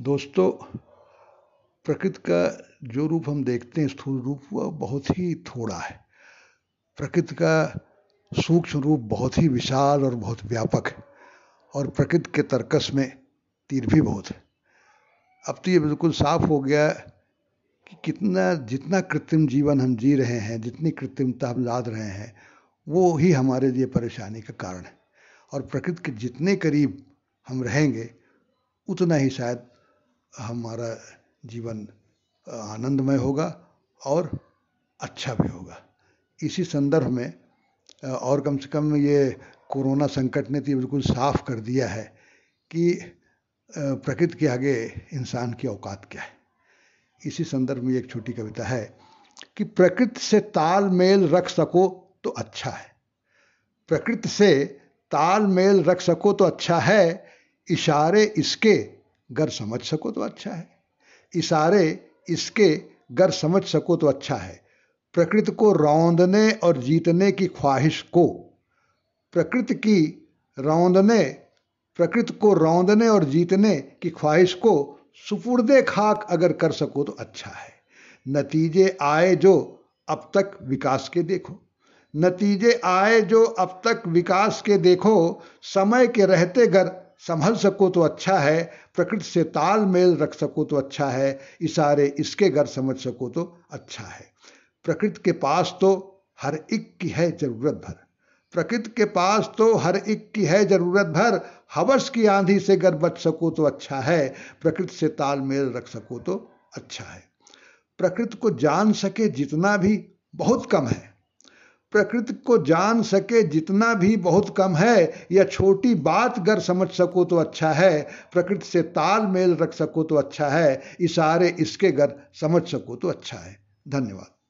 दोस्तों, प्रकृति का जो रूप हम देखते हैं, स्थूल रूप, वह बहुत ही थोड़ा है। प्रकृति का सूक्ष्म रूप बहुत ही विशाल और बहुत व्यापक है और प्रकृति के तर्कस में तीर भी बहुत है। अब तो ये बिल्कुल साफ़ हो गया कि कितना, जितना कृत्रिम जीवन हम जी रहे हैं, जितनी कृत्रिमता हम लाद रहे हैं, वो ही हमारे लिए परेशानी का कारण है। और प्रकृति के जितने करीब हम रहेंगे, उतना ही शायद हमारा जीवन आनंदमय होगा और अच्छा भी होगा। इसी संदर्भ में और कम से कम ये कोरोना संकट ने तो बिल्कुल साफ़ कर दिया है कि प्रकृति के आगे इंसान की औकात क्या है। इसी संदर्भ में एक छोटी कविता है कि प्रकृति से तालमेल रख सको तो अच्छा है। प्रकृति से तालमेल रख सको तो अच्छा है, इशारे इसके गर समझ सको तो अच्छा है। इशारे इसके गर समझ सको तो अच्छा है। प्रकृति को रौंदने और जीतने की ख्वाहिश को। प्रकृति की रौंदने, प्रकृति को रौंदने और जीतने की ख्वाहिश को सुपुर्दे खाक अगर कर सको तो अच्छा है। नतीजे आए जो अब तक विकास के देखो। नतीजे आए जो अब तक विकास के देखो। समय के रहते घर संभल सको तो अच्छा है, प्रकृति से तालमेल रख सको तो अच्छा है, इशारे इसके घर समझ सको तो अच्छा है। प्रकृति के पास तो हर एक की है ज़रूरत भर। प्रकृति के पास तो हर एक की है ज़रूरत भर। हवस की आंधी से गर बच सको तो अच्छा है, प्रकृति से तालमेल रख सको तो अच्छा है। प्रकृति को जान सके जितना भी, बहुत कम है। प्रकृति को जान सके जितना भी बहुत कम है या छोटी बात अगर समझ सको तो अच्छा है, प्रकृति से तालमेल रख सको तो अच्छा है, इशारे इसके घर समझ सको तो अच्छा है। धन्यवाद।